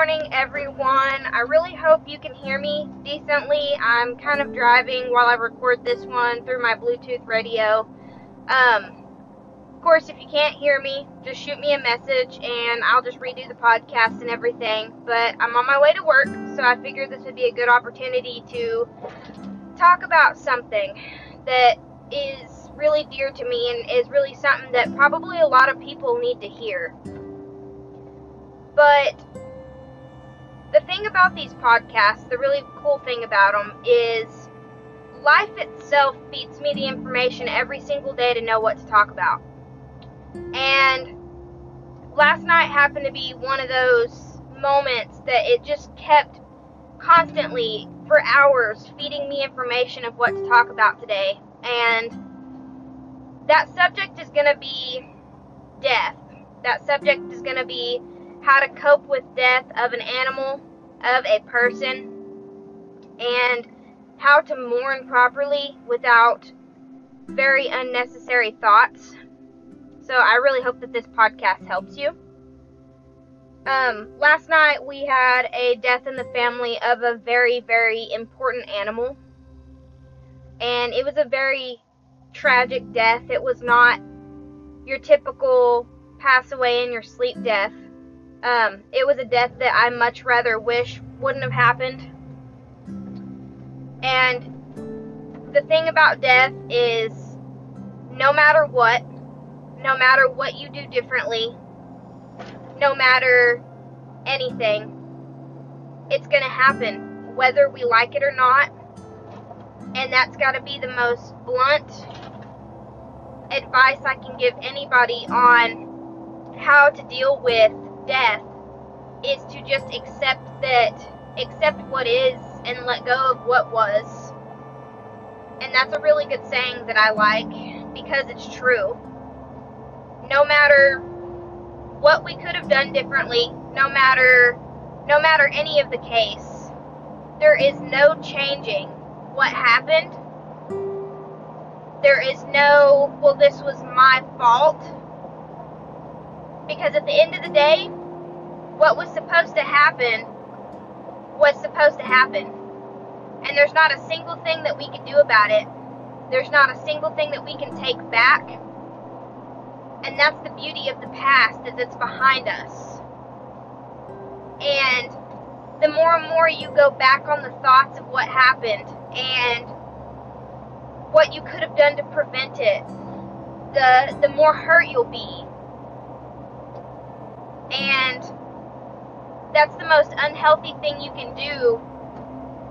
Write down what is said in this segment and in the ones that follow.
morning, everyone. I really hope you can hear me decently. I'm kind of driving while I record this one through my Bluetooth radio. Um, of course, if you can't hear me, just shoot me a message and I'll just redo the podcast and everything. But I'm on my way to work, so I figured this would be a good opportunity to talk about something that is really dear to me and is really something that probably a lot of people need to hear. But the thing about these podcasts, the really cool thing about them is life itself feeds me the information every single day to know what to talk about. And last night happened to be one of those moments that it just kept constantly for hours feeding me information of what to talk about today. And that subject is going to be death. That subject is going to be how to cope with death of an animal, of a person, and how to mourn properly without very unnecessary thoughts. So I really hope that this podcast helps you. Um, last night we had a death in the family of a very, very important animal. And it was a very tragic death. It was not your typical pass away in your sleep death. Um, it was a death that I much rather wish wouldn't have happened. And the thing about death is no matter what, no matter what you do differently, no matter anything, it's going to happen, whether we like it or not. And that's got to be the most blunt advice I can give anybody on how to deal with death is to just accept that, accept what is and let go of what was. And that's a really good saying that I like because it's true. No matter what we could have done differently, no matter no matter any of the case, there is no changing what happened. There is no, well, this was my fault. Because at the end of the day, what was supposed to happen was supposed to happen. And there's not a single thing that we can do about it. There's not a single thing that we can take back. And that's the beauty of the past is it's behind us. And the more and more you go back on the thoughts of what happened and what you could have done to prevent it, the the more hurt you'll be. And that's the most unhealthy thing you can do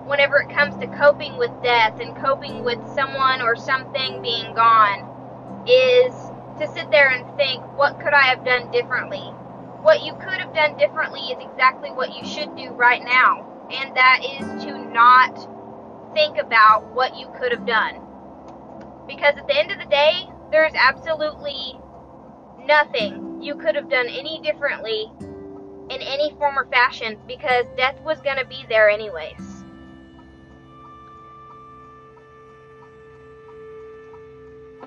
whenever it comes to coping with death and coping with someone or something being gone is to sit there and think, what could I have done differently? What you could have done differently is exactly what you should do right now, and that is to not think about what you could have done. Because at the end of the day, there's absolutely nothing you could have done any differently in any form or fashion because death was going to be there anyways.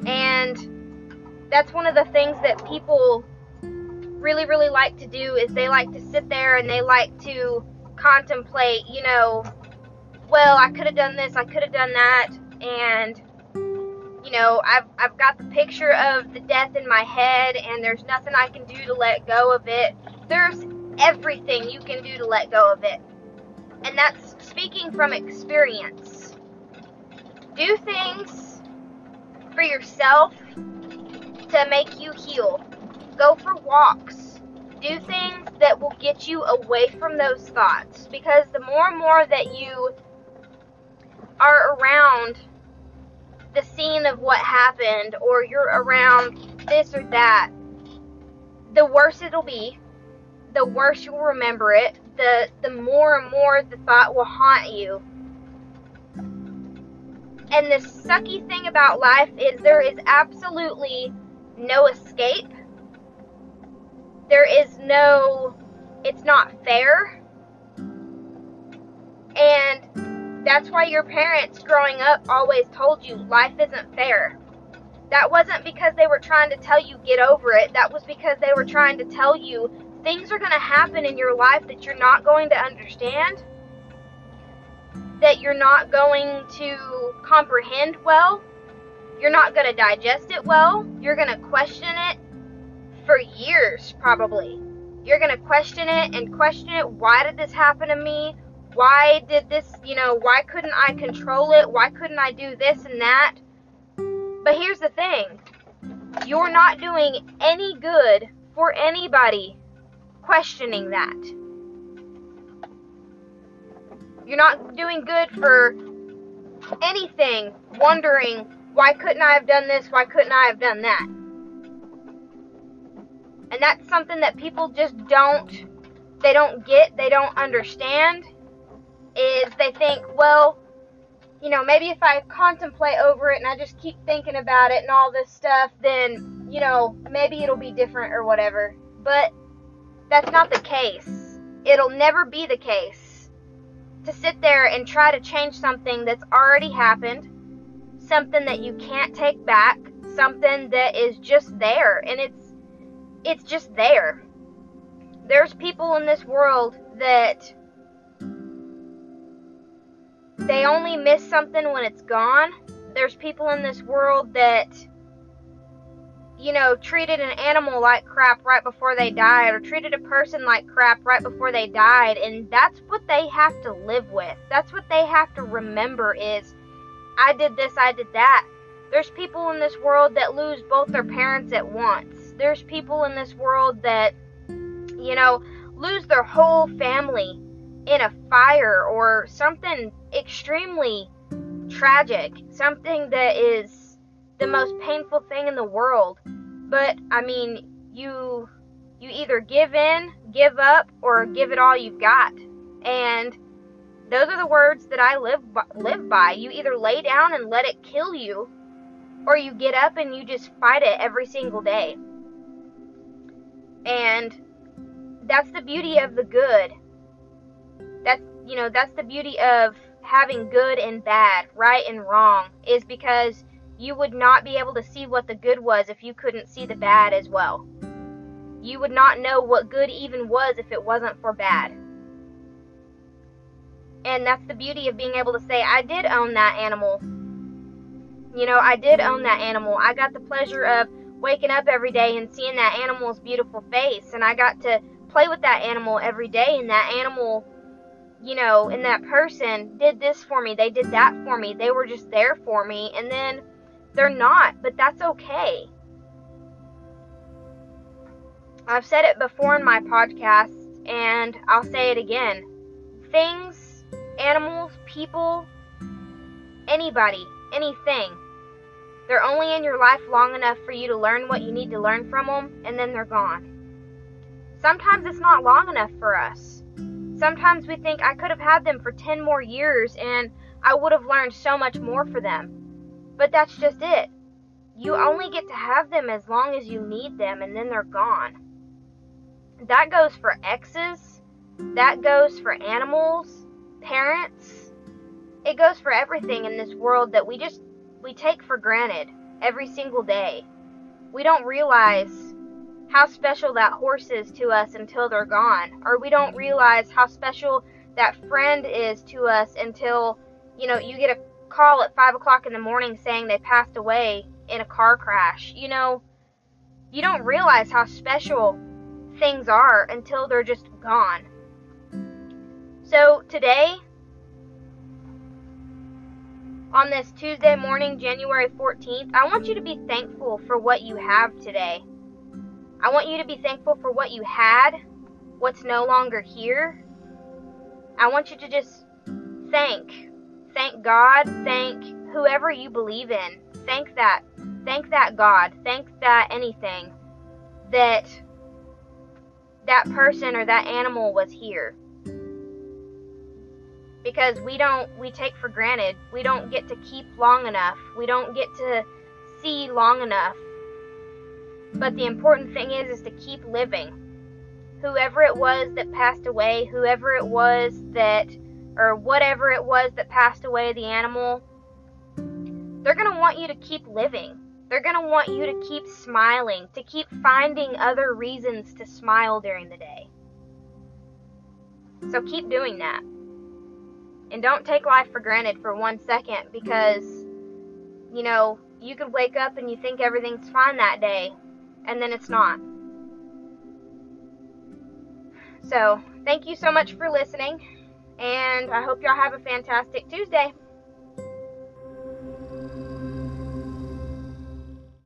And that's one of the things that people really, really like to do is they like to sit there and they like to contemplate, you know, well, I could have done this, I could have done that, and you know, I've I've got the picture of the death in my head and there's nothing I can do to let go of it. There's everything you can do to let go of it. And that's speaking from experience. Do things for yourself to make you heal. Go for walks. Do things that will get you away from those thoughts. Because the more and more that you are around the scene of what happened, or you're around this or that, the worse it'll be the worse you'll remember it, the the more and more the thought will haunt you. And the sucky thing about life is there is absolutely no escape. There is no it's not fair. And that's why your parents growing up always told you life isn't fair. That wasn't because they were trying to tell you get over it. That was because they were trying to tell you things are going to happen in your life that you're not going to understand, that you're not going to comprehend well, you're not going to digest it well, you're going to question it for years, probably. You're going to question it and question it. Why did this happen to me? Why did this, you know, why couldn't I control it? Why couldn't I do this and that? But here's the thing you're not doing any good for anybody questioning that. You're not doing good for anything wondering why couldn't I have done this? Why couldn't I have done that? And that's something that people just don't they don't get, they don't understand is they think, well, you know, maybe if I contemplate over it and I just keep thinking about it and all this stuff, then, you know, maybe it'll be different or whatever. But that's not the case. It'll never be the case to sit there and try to change something that's already happened, something that you can't take back, something that is just there and it's it's just there. There's people in this world that they only miss something when it's gone. There's people in this world that, you know, treated an animal like crap right before they died, or treated a person like crap right before they died, and that's what they have to live with. That's what they have to remember is, I did this, I did that. There's people in this world that lose both their parents at once. There's people in this world that, you know, lose their whole family in a fire or something extremely tragic, something that is the most painful thing in the world. But I mean, you you either give in, give up, or give it all you've got. And those are the words that I live by, live by. You either lay down and let it kill you, or you get up and you just fight it every single day. And that's the beauty of the good. That's you know, that's the beauty of having good and bad, right and wrong, is because you would not be able to see what the good was if you couldn't see the bad as well. You would not know what good even was if it wasn't for bad. And that's the beauty of being able to say, I did own that animal. You know, I did own that animal. I got the pleasure of waking up every day and seeing that animal's beautiful face. And I got to play with that animal every day. And that animal you know, and that person did this for me, they did that for me, they were just there for me, and then they're not, but that's okay. I've said it before in my podcast, and I'll say it again. Things, animals, people, anybody, anything, they're only in your life long enough for you to learn what you need to learn from them, and then they're gone. Sometimes it's not long enough for us sometimes we think I could have had them for 10 more years and I would have learned so much more for them. But that's just it. You only get to have them as long as you need them and then they're gone. That goes for exes, that goes for animals, parents. It goes for everything in this world that we just we take for granted every single day. We don't realize how special that horse is to us until they're gone, or we don't realize how special that friend is to us until you know you get a call at five o'clock in the morning saying they passed away in a car crash. You know, you don't realize how special things are until they're just gone. So today, on this Tuesday morning, January 14th, I want you to be thankful for what you have today. I want you to be thankful for what you had, what's no longer here. I want you to just thank. Thank God, thank whoever you believe in. Thank that. Thank that God. Thank that anything that that person or that animal was here. Because we don't we take for granted. We don't get to keep long enough. We don't get to see long enough but the important thing is is to keep living. Whoever it was that passed away, whoever it was that or whatever it was that passed away, the animal, they're going to want you to keep living. They're going to want you to keep smiling, to keep finding other reasons to smile during the day. So keep doing that. And don't take life for granted for one second because, you know, you could wake up and you think everything's fine that day, and then it's not. So, thank you so much for listening, and I hope y'all have a fantastic Tuesday.